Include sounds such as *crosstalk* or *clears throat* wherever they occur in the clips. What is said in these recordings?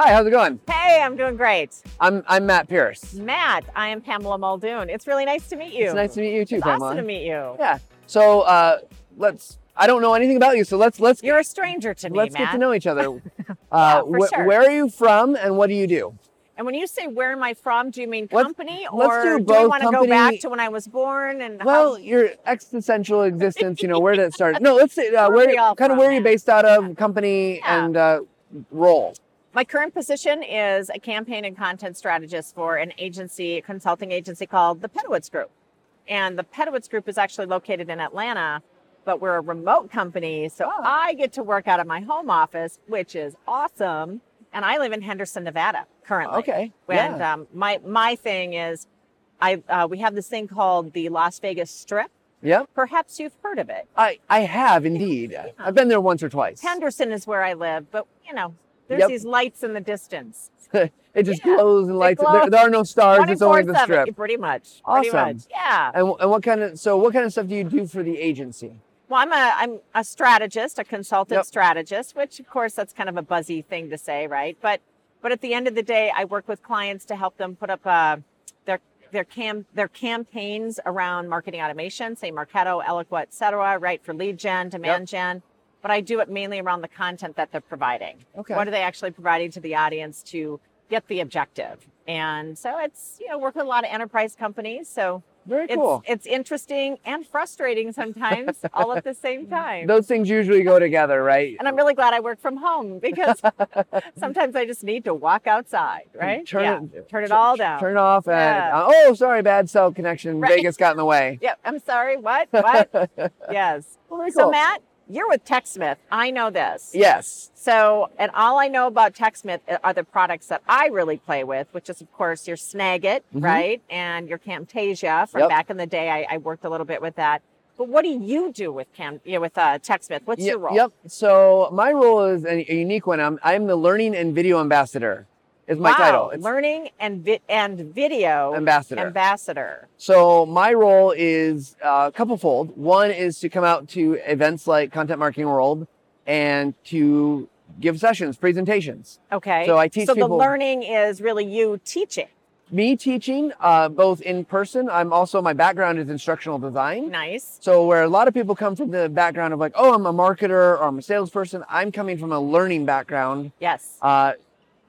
Hi, how's it going? Hey, I'm doing great. I'm I'm Matt Pierce. Matt, I am Pamela Muldoon. It's really nice to meet you. It's nice to meet you too, It's Pamela. awesome to meet you. Yeah. So uh, let's. I don't know anything about you, so let's let's You're a stranger to me, let's Matt. get to know each other. *laughs* Uh, for wh- sure. Where are you from, and what do you do? And when you say where am I from, do you mean Let's- company let's or do you want to go back to when I was born and Well, how, your existential existence. You know, where did it start? *laughs* No, let's say uh, Where where kind of where are you based out of, company Yeah. and uh, role. My current position is a campaign and content strategist for an agency, a consulting agency called the Pedowitz Group. And the Pedowitz Group is actually located in Atlanta, but we're a remote company, so Oh. I get to work out of my home office, which is awesome. And I live in Henderson, Nevada currently. Okay. And yeah. um, my my thing is, I uh, we have this thing called the Las Vegas Strip. Yep. Perhaps you've heard of it. I I have indeed. I've been there once or twice. Henderson is where I live, but you know, there's Yep. these lights in the distance. *laughs* it just Yeah. glows and lights. glow. There, there are no stars. It's only the strip. Pretty much. Pretty Awesome. much. Yeah. And, and what kind of so what kind of stuff do you do for the agency? Well, I'm a I'm a strategist, a consultant Yep. strategist, which of course that's kind of a buzzy thing to say, right? But but at the end of the day, I work with clients to help them put up uh, their their cam their campaigns around marketing automation, say Marketo, Eloqua, et cetera, right, for lead gen, demand gen. But I do it mainly around the content that they're providing. Okay. What are they actually providing to the audience to get the objective? And so it's you know work with a lot of enterprise companies. So Very it's cool. it's interesting and frustrating sometimes, *laughs* all at the same time. Those things usually go together, right? and I'm really glad I work from home because *laughs* sometimes I just need to walk outside, right? Turn yeah. it turn it all down. Turn off and Yeah. uh, oh, sorry, bad cell connection. Right. Vegas got in the way. *laughs* Yep. I'm sorry. What? What? yes. Well, very So. Matt, you're with TechSmith. I know this. Yes. So, and all I know about TechSmith are the products that I really play with, which is, of course, your Snagit, Mhm. right? And your Camtasia from Yep. back in the day. I, I worked a little bit with that. But what do you do with Cam, you know, with uh, TechSmith? What's Yep, your role? Yep. So my role is a, a unique one. I'm I'm the learning and video ambassador. Is my wow. title. It's Learning and vi- and video ambassador. ambassador. So my role is uh, couple-fold. One is to come out to events like Content Marketing World and to give sessions, presentations. Okay. So I teach So the learning is really you teaching. Me teaching uh, both in person. I'm also my background is instructional design. Nice. So where a lot of people come from the background of like, oh, I'm a marketer or I'm a salesperson. I'm coming from a learning background, Yes. uh,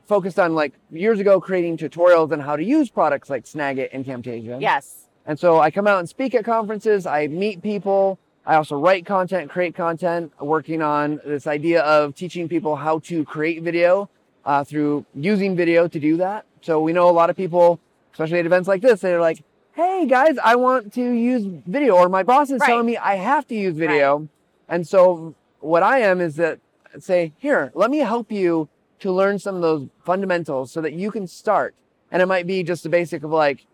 focused on like years ago creating tutorials on how to use products like Snagit and Camtasia. Yes. And so I come out and speak at conferences. I meet people. I also write content, create content, working on this idea of teaching people how to create video uh, through using video to do that. So we know a lot of people, especially at events like this, they're like, hey guys, I want to use video, or my boss is Right. telling me I have to use video. And so what I am is that say, here, let me help you to learn some of those fundamentals so that you can start. And it might be just the basic of like,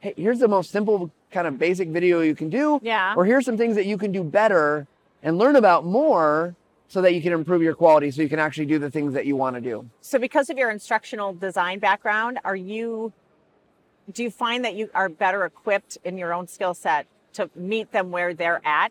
hey, here's the most simple kind of basic video you can do, Yeah. or here's some things that you can do better and learn about more so that you can improve your quality so you can actually do the things that you want to do. So because of your instructional design background, are you do you find that you are better equipped in your own skill set to meet them where they're at?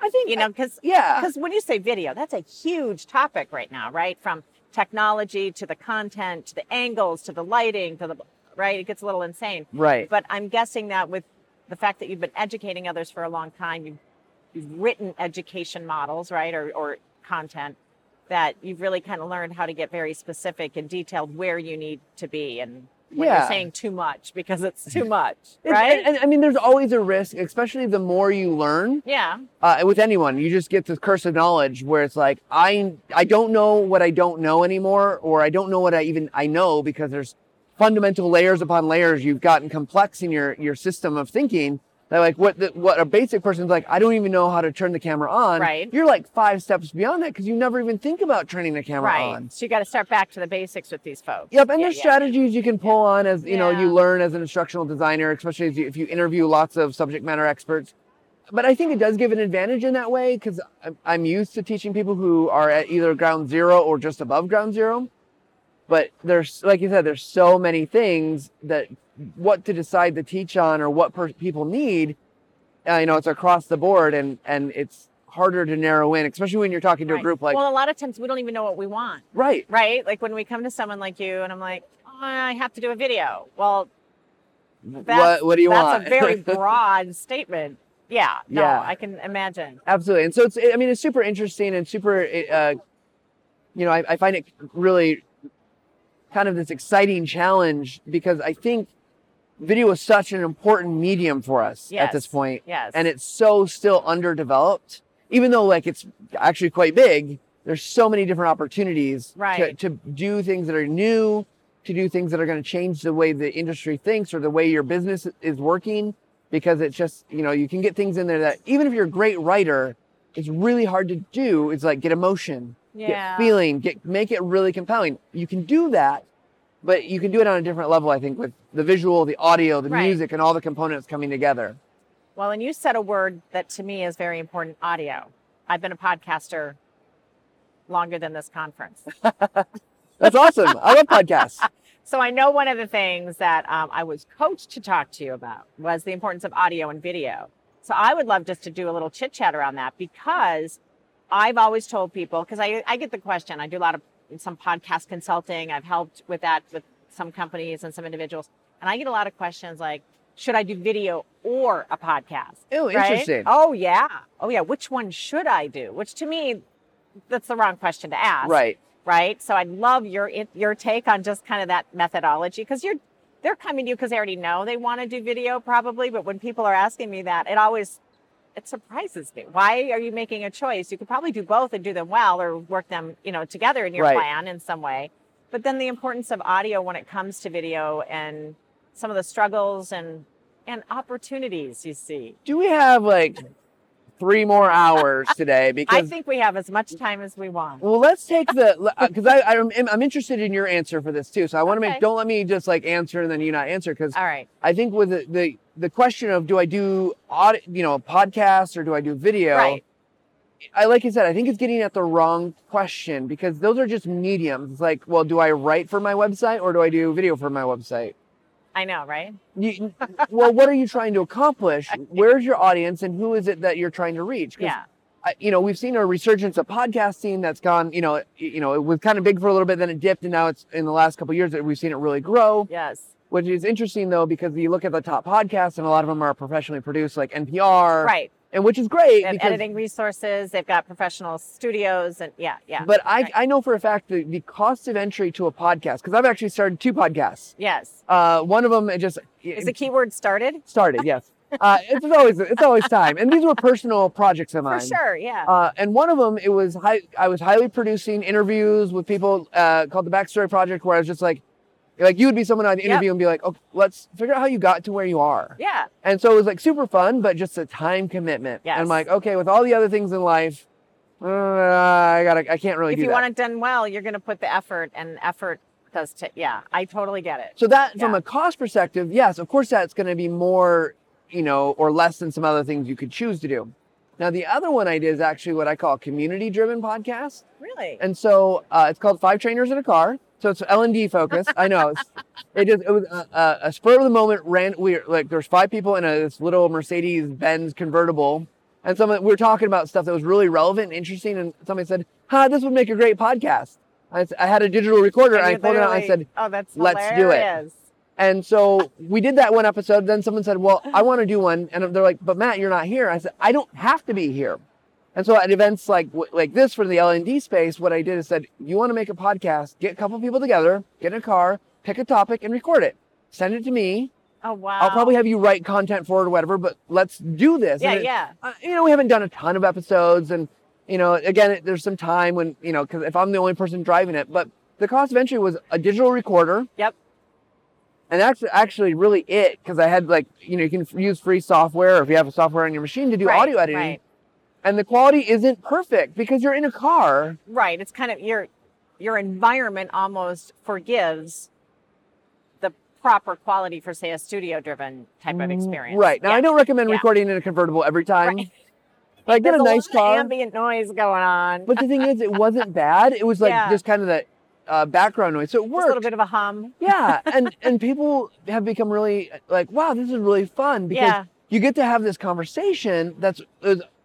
I think, You know, because yeah. because when you say video, that's a huge topic right now, right? From technology to the content to the angles to the lighting to the right, it gets a little insane. Right. But I'm guessing that with the fact that you've been educating others for a long time, you've, you've written education models, right, or, or content, that you've really kind of learned how to get very specific and detailed where you need to be and when Yeah. you're saying too much because it's too much, right? And, and I mean, there's always a risk, especially the more you learn. yeah, uh, with anyone, you just get this curse of knowledge where it's like I I don't know what I don't know anymore, or I don't know what I even I know because there's fundamental layers upon layers. You've gotten complex in your your system of thinking. That like what the, what a basic person's like. I don't even know how to turn the camera on. Right. You're like five steps beyond that because you never even think about turning the camera right. on. So you got to start back to the basics with these folks. Yep, and Yeah, there's yeah. strategies you can pull on as you know you learn as an instructional designer, especially if you, if you interview lots of subject matter experts. But I think it does give an advantage in that way because I'm used to teaching people who are at either ground zero or just above ground zero. But there's, like you said, there's so many things that what to decide to teach on or what per- people need. Uh, you know, it's across the board, and and it's harder to narrow in, especially when you're talking to a group like well, a lot of times we don't even know what we want, right. right? Like when we come to someone like you, and I'm like, oh, I have to do a video. Well, that's, what what do you that's want? That's a very *laughs* broad statement. Yeah, no, Yeah. I can imagine. Absolutely. And so it's, I mean, it's super interesting and super, uh, you know, I, I find it really kind of this exciting challenge because I think video is such an important medium for us at this point, Yes. And it's so still underdeveloped, even though like it's actually quite big. There's so many different opportunities Right. to, to do things that are new, to do things that are going to change the way the industry thinks or the way your business is working because it's just you know you can get things in there that even if you're a great writer it's really hard to do it's like get emotion yeah. get feeling get make it really compelling you can do that but you can do it on a different level i think with the visual the audio the Right. music and all the components coming together Well, and you said a word that to me is very important audio. I've been a podcaster longer than this conference. *laughs* that's awesome i love podcasts *laughs* So I know one of the things that um, I was coached to talk to you about was the importance of audio and video. So I would love just to do a little chit chat around that because I've always told people because I, I get the question. I do a lot of some podcast consulting. I've helped with that with some companies and some individuals, and I get a lot of questions like, should I do video or a podcast? oh right? interesting Oh yeah. Oh yeah. Which one should I do? Which to me, that's the wrong question to ask right right? So I'd love your your take on just kind of that methodology because you're they're coming to you because they already know they want to do video probably, but when people are asking me that, it always it surprises me. Why are you making a choice? You could probably do both and do them well or work them, you know, together in your Right. plan in some way. But then the importance of audio when it comes to video and some of the struggles and and opportunities you see. do we have like three more hours today because I think we have as much time as we want. Well, let's take the because uh, I, I I'm, I'm interested in your answer for this too. So I want to Okay. make don't let me just like answer and then you not answer because All right. I think with the, the the question of do I do aud you know podcast or do I do video? Right. I like you said, I think it's getting at the wrong question because those are just mediums. It's like, well, do I write for my website or do I do video for my website? I know, right? You, well, what are you trying to accomplish? *laughs* Where's your audience and who is it that you're trying to reach? Yeah. I, you know, we've seen a resurgence of podcasting that's gone, you know, you know, it was kind of big for a little bit, then it dipped, and now it's in the last couple of years that we've seen it really grow. Yes. Which is interesting though, because you look at the top podcasts, and a lot of them are professionally produced, like NPR, Right. And which is great. They have editing resources. They've got professional studios, and yeah, yeah. But I, right. I know for a fact that the cost of entry to a podcast, because I've actually started two podcasts. yes. Uh, one of them it just Is the keyword started? started, yes. Uh, it's always it's always time, and these were personal projects of mine. For sure. Yeah. Uh, and one of them, it was high, I was highly producing interviews with people uh, called the Backstory Project, where I was just like, like you would be someone I'd Yep. interview and be like, okay, let's figure out how you got to where you are. yeah. And so it was like super fun, but just a time commitment. And I'm like, okay, with all the other things in life, uh, I gotta, I can't really If you that. want it done well, you're going to put the effort, and effort does. T- yeah. I totally get it. So that, from a cost perspective, yes, of course, that's going to be more, you know, or less than some other things you could choose to do. Now, the other one I did is actually what I call a community-driven podcast. Really. And so uh, it's called Five Trainers in a Car. So it's L and D focused. I know. It's, it just it was a, a, a spur of the moment. Ran we were- like there's five people in a this little Mercedes Benz convertible, and some we were talking about stuff that was really relevant and interesting. And somebody said, "Ha, this would make a great podcast." I, I had a digital recorder. And and I pulled it out. and I said, "Oh, that's "Let's do it." and so we did that one episode. Then someone said, "Well, I want to do one," and they're like, "But Matt, you're not here." I said, "I don't have to be here." And so at events like like this for the L and D space, what I did is said, "You want to make a podcast? Get a couple people together, get in a car, pick a topic, and record it. Send it to me. Oh wow. I'll probably have you write content for it or whatever. But let's do this." Yeah. It- Yeah. uh, you know, we haven't done a ton of episodes, and you know, again, it, there's some time when you know, because if I'm the only person driving it, but the cost of entry was a digital recorder. Yep. And that's actually really it, because I had like, you know, you can f- use free software, or if you have a software on your machine to do Right, audio editing, Right. And the quality isn't perfect because you're in a car. Right. It's kind of your your environment almost forgives the proper quality for say a studio driven type of experience. Mm, Right now, Yeah. I don't recommend Yeah. recording in a convertible every time. Right. *laughs* Like, get a nice of car. ambient noise going on. But the thing is, it wasn't *laughs* bad. It was like Yeah. just kind of the uh, background noise, so it Just worked. a little bit of a hum. yeah and *laughs* and people have become really like wow this is really fun because Yeah. you get to have this conversation that's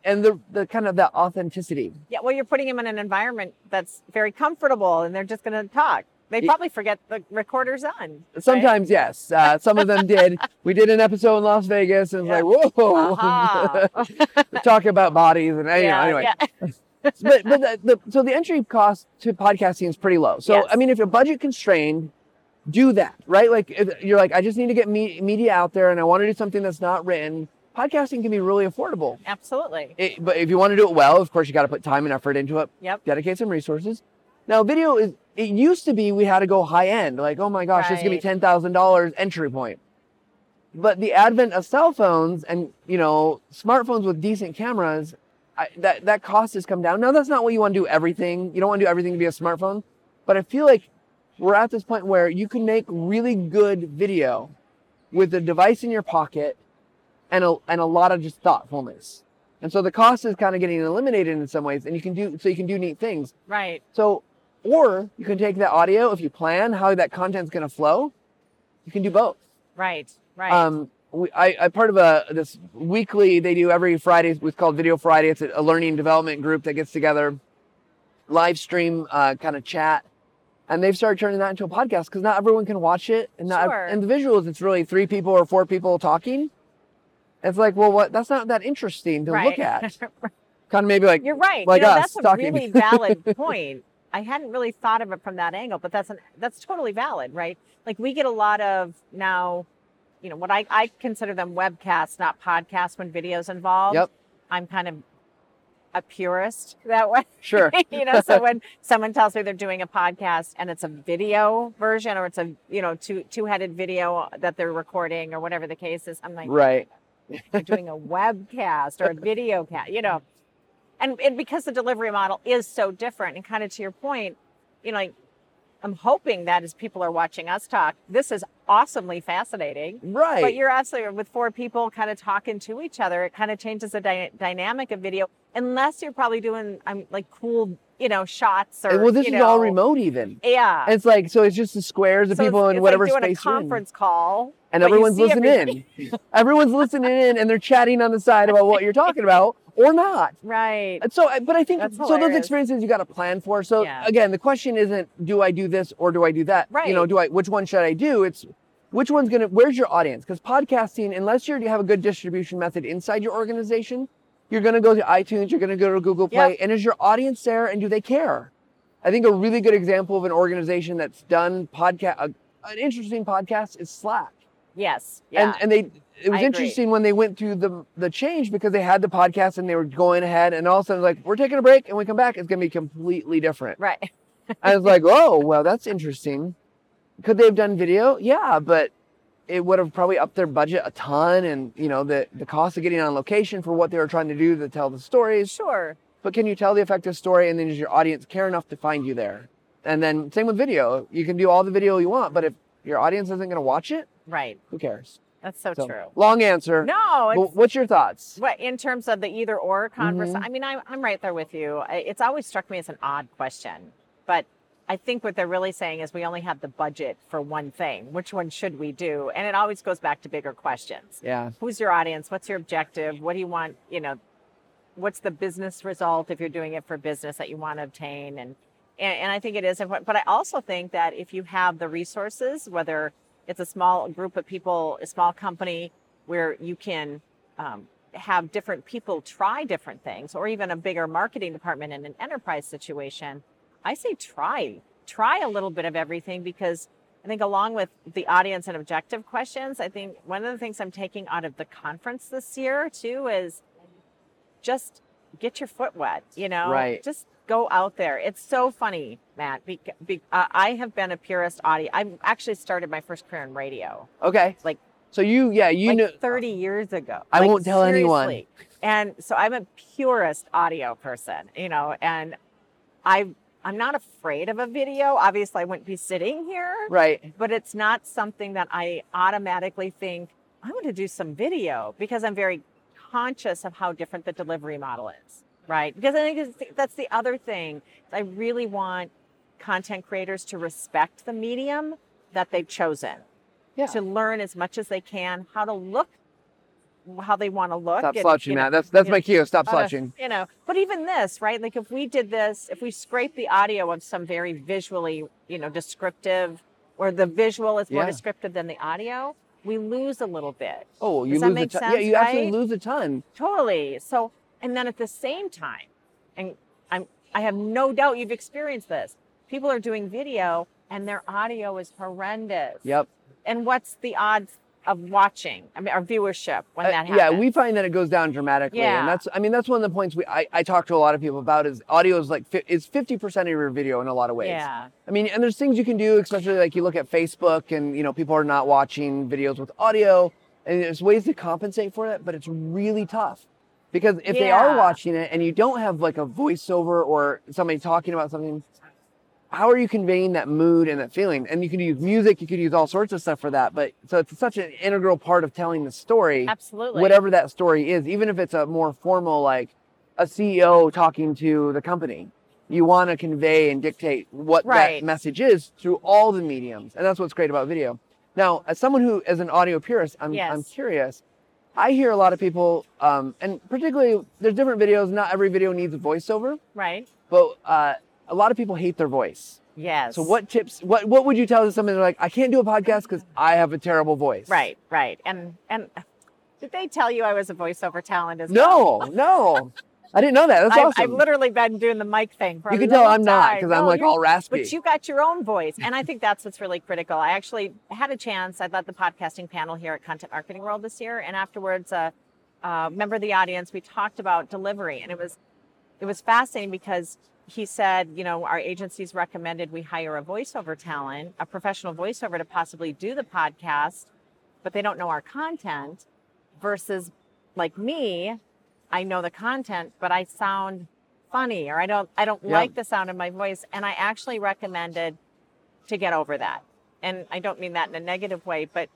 and the the kind of that authenticity. Yeah, well, you're putting them in an environment that's very comfortable, and they're just going to talk. They probably forget the recorder's on. right? Sometimes, yes. Uh, some of them *laughs* did. We did an episode in Las Vegas, and Yeah. like, whoa, *laughs* Aha. talking about bodies, and anyway, yeah, anyway. yeah. *laughs* but but the, the so the entry cost to podcasting is pretty low. So Yes. I mean, if you're budget constrained, do that, right? Like you're like, I just need to get me- media out there, and I want to do something that's not written. Podcasting can be really affordable. Absolutely. It, but if you want to do it well, of course, you got to put time and effort into it. Yep. Dedicate some resources. Now, video is. It used to be we had to go high end, like, oh my gosh, this is gonna be ten thousand dollars entry point. But the advent of cell phones and you know smartphones with decent cameras, I, that that cost has come down. Now that's not what you want to do everything. You don't want to do everything to be a smartphone, but I feel like we're at this point where you can make really good video with a device in your pocket and a and a lot of just thoughtfulness. And so the cost is kind of getting eliminated in some ways, and you can do so you can do neat things. Right. So, or you can take that audio if you plan how that content's going to flow. You can do both. Right. Right. Um, we, I, I'm part of a this weekly they do every Friday. It's called Video Friday. It's a, a learning development group that gets together, live stream uh, kind of chat, and they've started turning that into a podcast because not everyone can watch it, and not Sure. and the visuals. It's really three people or four people talking. It's like, well, what? That's not that interesting to right. look at. *laughs* Kind of maybe like You're right. like you know, us that's a really valid *laughs* point. I hadn't really thought of it from that angle, but that's an that's totally valid, right? Like we get a lot of now, you know, what I, I consider them webcasts, not podcasts when videos involved. Yep. I'm kind of a purist that way. Sure. *laughs* you know, so when someone tells me they're doing a podcast and it's a video version or it's a, you know, two two headed video that they're recording or whatever the case is, I'm like, right. You're doing a webcast or a video cast, you know. And, and because the delivery model is so different, and kind of to your point, you know, like, I'm hoping that as people are watching us talk, this is awesomely fascinating. Right. But you're absolutely with four people kind of talking to each other. It kind of changes the dy- dynamic of video, unless you're probably doing um, like cool, you know, shots or. And, well, this is all remote even. Yeah. And it's like so it's just the squares of So people it's, in it's whatever like doing space a conference call, and but everyone's listening in. *laughs* everyone's listening in, and they're chatting on the side about what you're talking about or not. right? So, but I think That's so. Those experiences you got to plan for. So Yeah. again, the question isn't do I do this or do I do that? Right. You know, do I which one should I do? It's which one's gonna. Where's your audience? Because podcasting, unless you have a good distribution method inside your organization, you're gonna go to iTunes, you're gonna go to Google Play, Yep. and is your audience there? And do they care? I think a really good example of an organization that's done podcast, an interesting podcast is Slack. Yes. Yeah. And and they it was I agree. interesting when they went through the the change because they had the podcast and they were going ahead and all of a sudden like we're taking a break and when we come back it's gonna be completely different. right. *laughs* I was like, oh well that's interesting. Could they have done video? Yeah, but it would have probably upped their budget a ton and you know the the cost of getting on location for what they were trying to do to tell the stories. Sure. But can you tell the effective story and then does your audience care enough to find you there? And then same with video. You can do all the video you want, but if your audience isn't gonna watch it, Right. who cares? That's so, So, true. Long answer. No, what's your thoughts? what in terms of the either or conversation. Mhm. I mean, I'm I'm right there with you. It's always struck me as an odd question, but I think what they're really saying is we only have the budget for one thing. Which one should we do? And it always goes back to bigger questions. Yeah. Who's your audience? What's your objective? What do you want? You know, what's the business result if you're doing it for business that you want to obtain? And and, and I think it is important. But I also think that if you have the resources, whether it's a small group of people, a small company where you can um, have different people try different things, or even a bigger marketing department in an enterprise situation, I say try. Try a little bit of everything because I think, along with the audience and objective questions, I think one of the things I'm taking out of the conference this year too is just get your foot wet, you know? Right. Just go out there. It's so funny, Matt. Be, be, uh, I have been a purist audio. I actually started my first career in radio Okay. Like- so you yeah you like know 30 years ago. I Like, won't tell anyone. And so I'm a purist audio person, you know, and I I'm not afraid of a video. Obviously, I wouldn't be sitting here, right but it's not something that I automatically think I'm going to do some video because I'm very conscious of how different the delivery model is, right? Because I think that's the other thing. I really want content creators to respect the medium that they've chosen yeah to learn as much as they can how to look how they want to look. Stop and, slouching, you know, Matt. That's that's my cue. Stop uh, slouching. you know but even this right like if we did this if we scrape the audio of some very visually you know descriptive or the visual is more Yeah. descriptive than the audio we lose a little bit Oh, you Does lose a ton. Yeah, you right? lose a ton. totally so and then at the same time and i'm i have no doubt you've experienced this people are doing video and their audio is horrendous Yep. and what's the odds of watching i mean our viewership when Uh, that happens? yeah, we find that it goes down dramatically, Yeah. and that's I mean that's one of the points we I, I talk to a lot of people about is audio is like, is fifty percent of your video in a lot of ways. yeah I mean, and there's things you can do, especially like you look at Facebook, and you know people are not watching videos with audio, and there's ways to compensate for that, but it's really tough because if they are watching it and you don't have like a voiceover or somebody talking about something. How are you conveying that mood and that feeling? And you can use music, you could use all sorts of stuff for that. But so it's such an integral part of telling the story absolutely whatever that story is, even if it's a more formal, like a CEO talking to the company. You want to convey and dictate what Right. that message is through all the mediums. And that's what's great about video. Now, as someone who is an audio purist, I'm, I'm curious. I hear a lot of people, um, and particularly there's different videos. Not every video needs a voiceover, right but uh, a lot of people hate their voice. yes So, what tips? What what would you tell to somebody like, I can't do a podcast because I have a terrible voice? Right, right. And and did they tell you I was a voiceover talent as well? No, no, *laughs* I didn't know that. That's I've, awesome. I've literally been doing the mic thing for you can tell I'm not time. because I'm like all raspy. But you got your own voice, and I think that's what's really critical. I actually had a chance. I led the podcasting panel here at Content Marketing World this year, and afterwards, a uh, uh, member of the audience, we talked about delivery, and it was it was fascinating because he said, you know, our agencies recommended we hire a voiceover talent, a professional voiceover to possibly do the podcast, but they don't know our content versus like me, I know the content, but I sound funny or I don't I don't Yeah. like the sound of my voice and I actually recommended to get over that. And I don't mean that in a negative way, but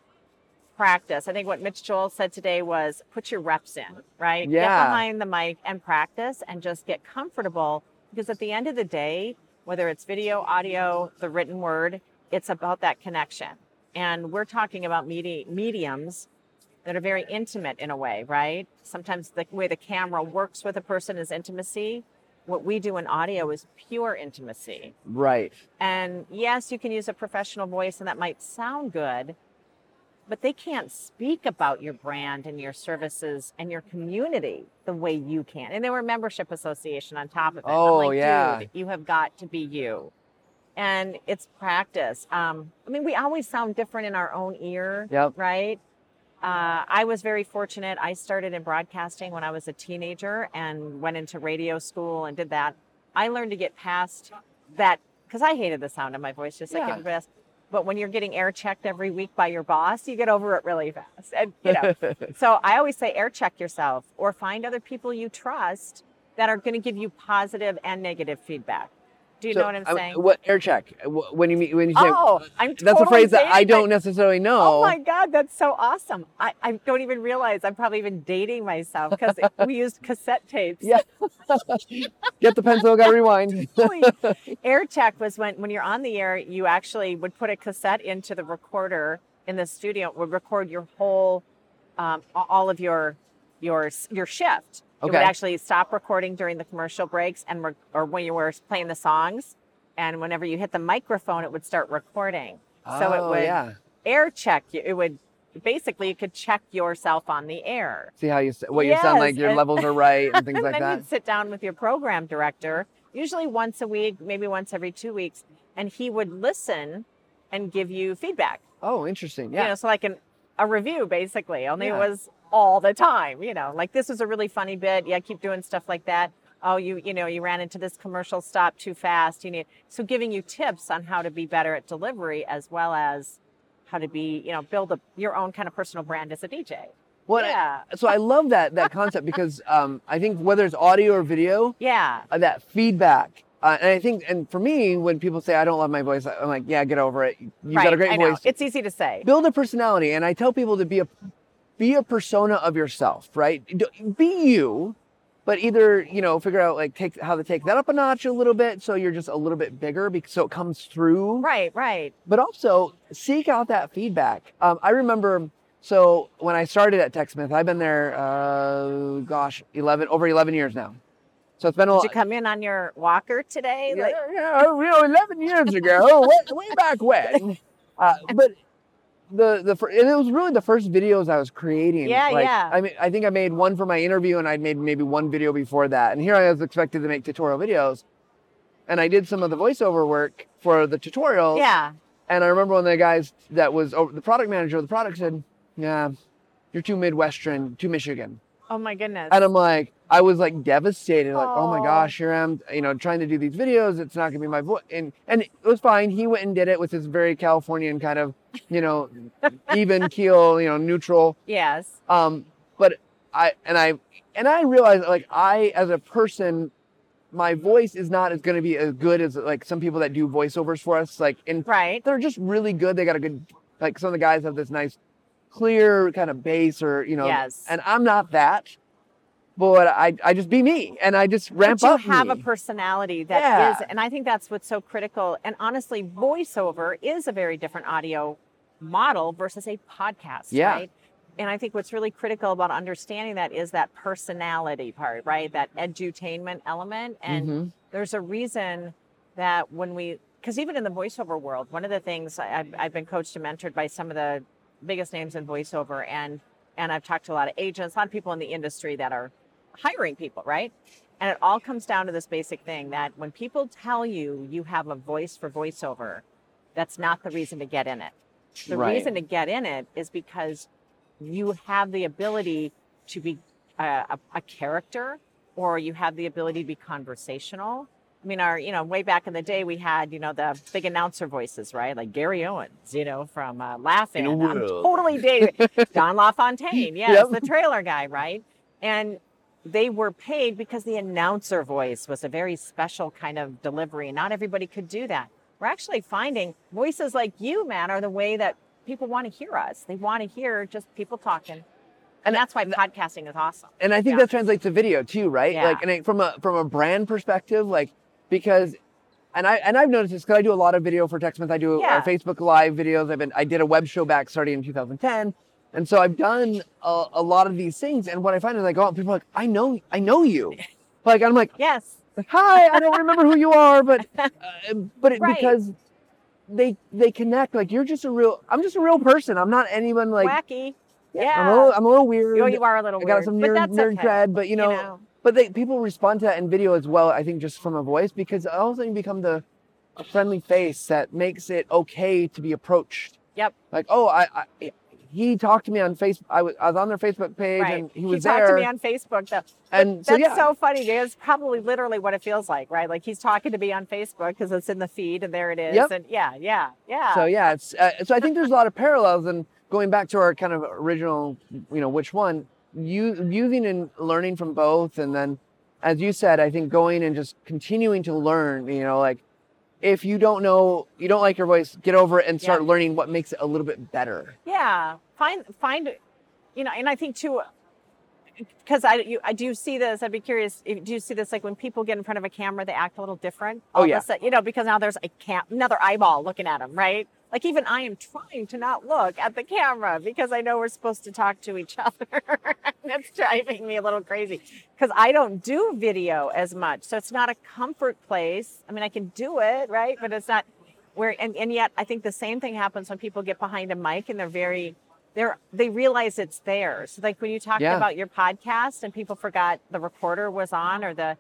practice. I think what Mitch Joel said today was put your reps in, right? Yeah. Get behind the mic and practice and just get comfortable because at the end of the day, whether it's video, audio, the written word, it's about that connection. And we're talking about medi- mediums that are very intimate in a way, right? Sometimes the way the camera works with a person is intimacy. What we do in audio is pure intimacy. right. And yes, you can use a professional voice and that might sound good, but they can't speak about your brand and your services and your community the way you can. And they were a membership association on top of it. I'm Oh, like, yeah. Dude, you have got to be you. And it's practice. Um, I mean, we always sound different in our own ear, Yep. right? Uh, I was very fortunate. I started in broadcasting when I was a teenager and went into radio school and did that. I learned to get past that because I hated the sound of my voice, just like Yeah. everybody else. But when you're getting air checked every week by your boss, you get over it really fast. And you know, *laughs* so I always say air check yourself or find other people you trust that are going to give you positive and negative feedback. Do you So, know what I'm I saying? What air check? When you mean when you say oh, I'm that's a phrase that I don't necessarily know. Oh my God, that's so awesome. I, I don't even realize I'm probably even dating myself because we used cassette tapes. Yeah. *laughs* Get the pencil, gotta rewind. *laughs* air check was when, when you're on the air, you actually would put a cassette into the recorder in the studio, would record your whole, um, all of your, your, your shift. It would actually stop recording during the commercial breaks and, re- or when you were playing the songs. And whenever you hit the microphone, it would start recording. So it oh, would yeah. air check you. It would basically you could check yourself on the air. See how you what you sound like, your and- levels are right, and things and *laughs* like then that. you'd sit down with your program director, usually once a week, maybe once every two weeks, and he would listen and give you feedback. Oh, interesting. You Yeah. know, so like an, a review basically, only Yeah. it was all the time, you know, like this was a really funny bit. Yeah, keep doing stuff like that. Oh, you you know, you ran into this commercial stop too fast. You need so giving you tips on how to be better at delivery as well as how to be, you know, build a, your own kind of personal brand as a DJ. What? yeah. So I love that that concept because um, I think whether it's audio or video, Yeah. uh, that feedback. Uh, and I think, and for me, when people say I don't love my voice, I'm like, yeah, get over it. You right. got a great I voice. It's easy to say. Build a personality, and I tell people to be a be a persona of yourself, right? Be you, but either you know figure out like take how to take that up a notch a little bit, so you're just a little bit bigger, because so it comes through. Right, right. But also seek out that feedback. Um, I remember So when I started at TechSmith, I've been there, uh, gosh, 11 over 11 years now. So it's been a Did you come in on your walker today? Yeah, Like, yeah, you know, 11 years ago, *laughs* way, way back when. *laughs* Uh, but the the and it was really the first videos I was creating. Yeah, like, yeah. I mean, I think I made one for my interview, and I'd made maybe one video before that. And here I was expected to make tutorial videos, and I did some of the voiceover work for the tutorials. yeah. And I remember one of the guys that was over, the product manager of the product said, "Yeah, you're too Midwestern, too Michigan." Oh my goodness. And I'm like, I was like devastated, like, oh my Aw. gosh, here I'm, you know, trying to do these videos. It's not gonna be my voice, and and it was fine. He went and did it with his very Californian kind of, you know, *laughs* even keel, you know, neutral. yes. Um, but I and I and I realized like I as a person, my voice is not as gonna be as good as like some people that do voiceovers for us. Like in Right. they're just really good. They got a good like some of the guys have this nice clear kind of bass or you know Yes. and I'm not that. But I I just be me and I just ramp but you up. have a personality that is, Yeah. and I think that's what's so critical. And honestly, voiceover is a very different audio model versus a podcast, Yeah. right? And I think what's really critical about understanding that is that personality part, right? That edutainment element. And Mhm. there's a reason that when we, because even in the voiceover world, one of the things I- I've, I've been coached and mentored by some of the biggest names in voiceover, and and I've talked to a lot of agents, a lot of people in the industry that are hiring people, right? And it all comes down to this basic thing that when people tell you you have a voice for voiceover, that's not the reason to get in it. The Right. reason to get in it is because you have the ability to be a, a, a character or you have the ability to be conversational. I mean, our, you know, way back in the day, we had, you know, the big announcer voices, right? Like Gary Owens, you know, from uh, Laughing. I'm totally dating. *laughs* Don LaFontaine, yes, Yep. the trailer guy, right? And they were paid because the announcer voice was a very special kind of delivery. Not everybody could do that. We're actually finding voices like you, Matt, are the way that people want to hear us. They want to hear just people talking. And that's why podcasting is awesome. and I think Yeah. that translates to video too, right? Yeah. Like, and it, from a from a brand perspective, like because, and I and I've noticed this because I do a lot of video for TechSmith. I do Yeah. uh, Facebook Live videos. I've been I did a web show back starting in 2010, and so I've done a, a lot of these things. And what I find is like, oh, people are like, I know I know you, *laughs* like I'm like, Yes. hi, I don't remember who you are, but *laughs* uh, but it, Right. because they they connect. Like you're just a real. I'm just a real person. I'm not anyone like. Wacky. I'm a Yeah. little, I'm a little weird. Oh, you are a little I weird. got some but nerd, nerd okay. cred, but you know, know. But they people respond to that in video as well. I think just from a voice because all of a sudden you become the a friendly face that makes it okay to be approached. Yep. Like, oh, I, I he talked to me on Facebook. I was I was on their Facebook page Right. and he was talked there. to me on Facebook though. and so That's yeah, so funny. It's probably literally what it feels like, right? Like he's talking to me on Facebook because it's in the feed and there it is. Yep. And yeah, yeah, yeah. so yeah, it's uh, so I think there's a lot of parallels and going back to our kind of original, you know, which one you using and learning from both, and then as you said, I think going and just continuing to learn, you know, like if you don't know, you don't like your voice, get over it and start Yeah. learning what makes it a little bit better. Yeah, find find, you know, and I think too, because I you, I do see this. I'd be curious. if- Do you see this like when people get in front of a camera, they act a little different? Oh, All of a yeah. sudden, you know, because now there's a cam another eyeball looking at them, right? Like even I am trying to not look at the camera because I know we're supposed to talk to each *laughs* other. That's driving me a little crazy because I don't do video as much, so it's not a comfort place. I mean, I can do it, right? But it's not where and, and yet I think the same thing happens when people get behind a mic and they're very they're they realize it's theirs. Like when you talked Yeah. about your podcast and people forgot the recorder was on or the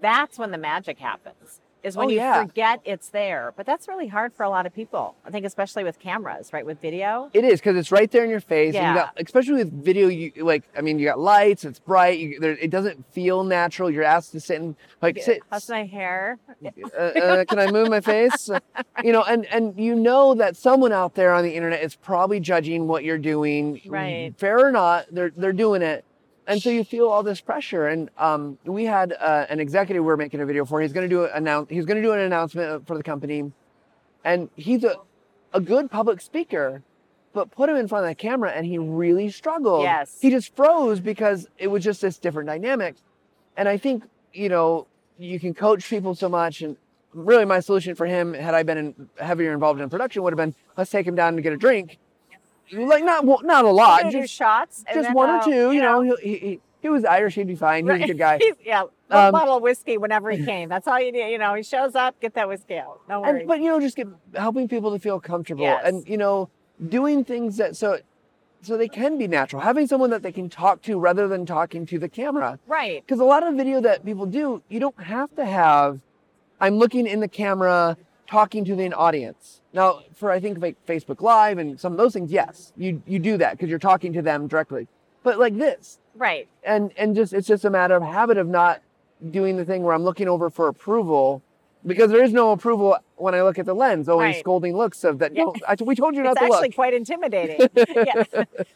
that's when the magic happens. Is when Oh, you yeah. forget it's there. But that's really hard for a lot of people. I think especially with cameras, right? With video. It is because it's right there in your face. And you Yeah. got, especially with video, you like. I mean, you got lights. It's bright. You, there, it doesn't feel natural. You're asked to sit and like sit. How's my hair? uh, uh, can I move my face? You know, and and you know that someone out there on the internet is probably judging what you're doing, Right. Fair or not, they're they're doing it, and so you feel all this pressure. And um, we had uh, an executive we are making a video for. He's going to do an announce. He's going to do an announcement for the company, and he's a a good public speaker. But put him in front of the camera, and he really struggled. Yes. he just froze because it was just this different dynamic. And I think you know you can coach people so much and really my solution for him had i been in, heavier involved in production would have been let's take him down to get a drink like not well, not a lot, just shots. just then, one or uh, two. You know, he, he, he, he was Irish. He'd be fine. He was a good guy. *laughs* He's- yeah, Um, bottle of whiskey whenever he *clears throat* came. That's all you need. You know, he shows up, get that whiskey out. No worries. and but you know just get helping people to feel comfortable Yes. and you know doing things that so so they can be natural having someone that they can talk to rather than talking to the camera right. because a lot of video that people do you don't have to have i'm looking in the camera talking to the audience now for i think like facebook live and some of those things yes you you do that because you're talking to them directly but like this Right. and and just it's just a matter of habit of not doing the thing where I'm looking over for approval because there is no approval when I look at the lens. Oh, and Right. scolding looks of that. Yeah. No, I, we told you not It's to actually quite intimidating. *laughs* *laughs* yeah.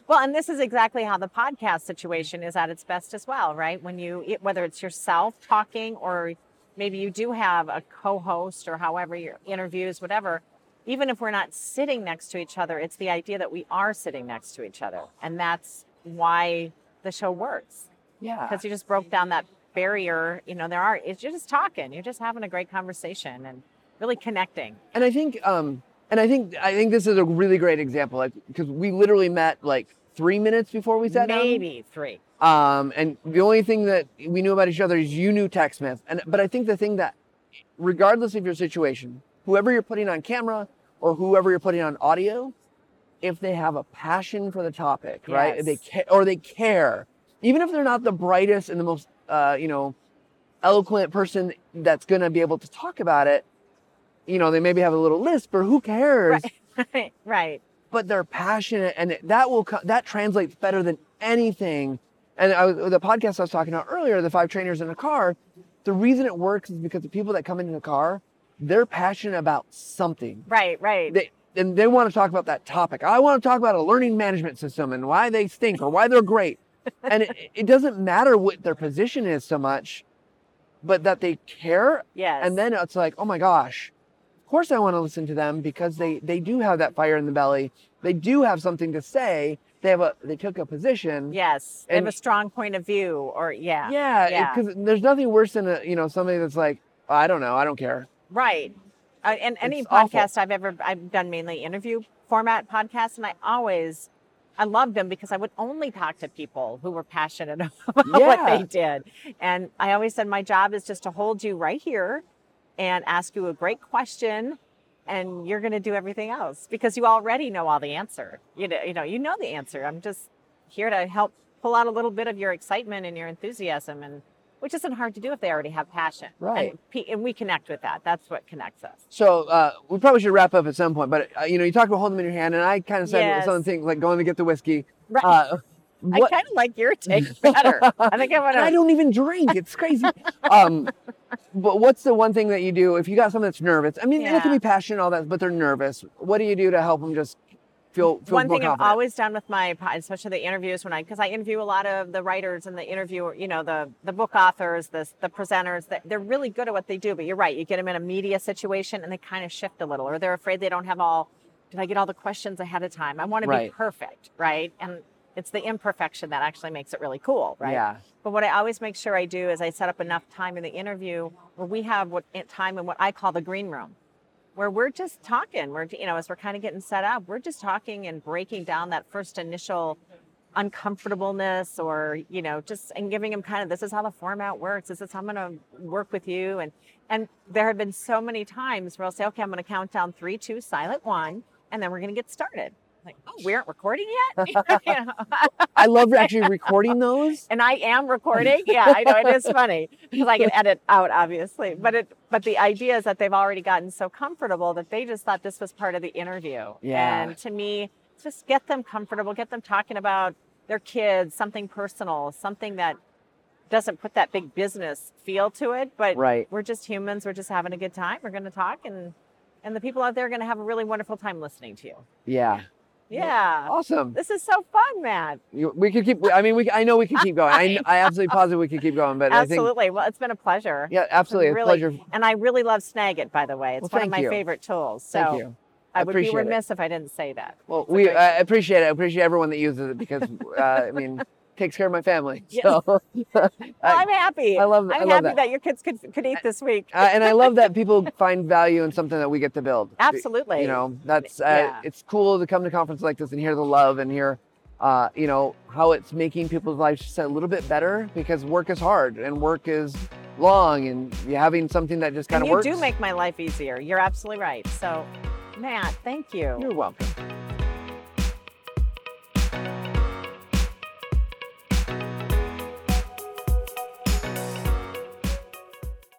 Well, and this is exactly how the podcast situation is at its best as well, right? When you, whether it's yourself talking or maybe you do have a co-host or however your interviews, whatever. Even if we're not sitting next to each other, it's the idea that we are sitting next to each other, and that's why the show works Yeah. because you just broke down that barrier. You know, there are. It's you're just talking. You're just having a great conversation and really connecting. And I think um and I think I think this is a really great example like because we literally met like three minutes before we sat down. Maybe three. Um, and the only thing that we knew about each other is you knew TechSmith. And but I think the thing that, regardless of your situation, whoever you're putting on camera or whoever you're putting on audio, if they have a passion for the topic, right? If they Yes. ca- or they care, even if they're not the brightest and the most, uh, you know, eloquent person that's going to be able to talk about it. You know, they maybe have a little lisp, or who cares? Right. *laughs* right. But they're passionate and that will that translates better than anything and I was, the podcast I was talking about earlier the five trainers in a car the reason it works is because the people that come into the car they're passionate about something Right. Right. they and they want to talk about that topic I want to talk about a learning management system and why they stink or why they're great *laughs* and it, it doesn't matter what their position is so much but that they care yes. and then it's like, oh my gosh, course I want to listen to them because they they do have that fire in the belly. They do have something to say. They have a they took a position. yes, they have a strong point of view, or yeah. Yeah, Yeah. because there's nothing worse than a you know somebody that's like, "Oh, I don't know, I don't care. Right. Uh, and any It's awful. podcast I've ever I've done mainly interview format podcasts, and I always I loved them because I would only talk to people who were passionate *laughs* about what they did. And I always said my job is just to hold you right here and ask you a great question and you're going to do everything else because you already know all the answer. You know, you know, you know the answer. I'm just here to help pull out a little bit of your excitement and your enthusiasm and which isn't hard to do if they already have passion. Right. And, and we connect with that. That's what connects us. So uh, we probably should wrap up at some point. But uh, you know, you talk about holding them in your hand, and I kind of said Yes. some things like going to get the whiskey. Right. Uh, I kind of like your take *laughs* better. I think I'm And I don't even drink. It's crazy. *laughs* um, but what's the one thing that you do if you got someone that's nervous? I mean, they can be passionate, and all that, but they're nervous. What do you do to help them just feel feel One thing I've always done with my, especially the interviews, when I, because I interview a lot of the writers and the interviewer, you know, the the book authors, the the presenters, that they're really good at what they do. But you're right, you get them in a media situation and they kind of shift a little, or they're afraid they don't have all. Did I get all the questions ahead of time? I want to Right. be perfect, right? And it's the imperfection that actually makes it really cool, right? Yeah. But what I always make sure I do is I set up enough time in the interview where we have what eh, time in what I call the green room, where we're just talking. We're you know as we're kind of getting set up, we're just talking and breaking down that first initial uncomfortableness or you know just and giving them kind of this is how the format works this is how i'm going to work with you and and there have been so many times where i'll say okay i'm going to count down three two silent one and then we're going to get started like oh we aren't recording yet *laughs* *laughs* I love actually recording those. and I am recording. Yeah, I know it is funny because I can edit out, obviously. But it, but the idea is that they've already gotten so comfortable that they just thought this was part of the interview. Yeah. And to me, just get them comfortable, get them talking about their kids, something personal, something that doesn't put that big business feel to it. But Right. we're just humans. We're just having a good time. We're going to talk, and and the people out there are going to have a really wonderful time listening to you. Yeah. Yeah. Awesome. This is so fun, Matt. You- We could keep. I mean, we. I know we could keep going. I, *laughs* I absolutely positive we could keep going. But I think. Absolutely. well, it's been a pleasure. Yeah, absolutely. A pleasure. And I really love Snagit, by the way. It's Well, one of thank my you. favorite tools. So Thank you. I would be appreciate it. remiss if I didn't say that. Well, It's a we great- I appreciate it. I appreciate everyone that uses it because uh, I mean, takes care of my family. *laughs* Yeah. So, *laughs* Well, I- I'm happy. I love- I'm I love happy that. that. your kids could could eat this week. uh, and I love that people *laughs* find value in something that we get to build. Absolutely. You know, that's uh, Yeah. it's cool to come to conferences like this and hear the love and hear, uh, you know, how it's making people's lives just a little bit better because work is hard and work is long and you having something that just kind of you do make my life easier. You're absolutely right. So, Matt, thank you. You're welcome.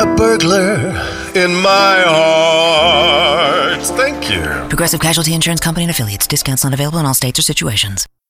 a burglar in my heart. Thank you. Progressive Casualty Insurance Company and affiliates. Discounts not available in all states or situations.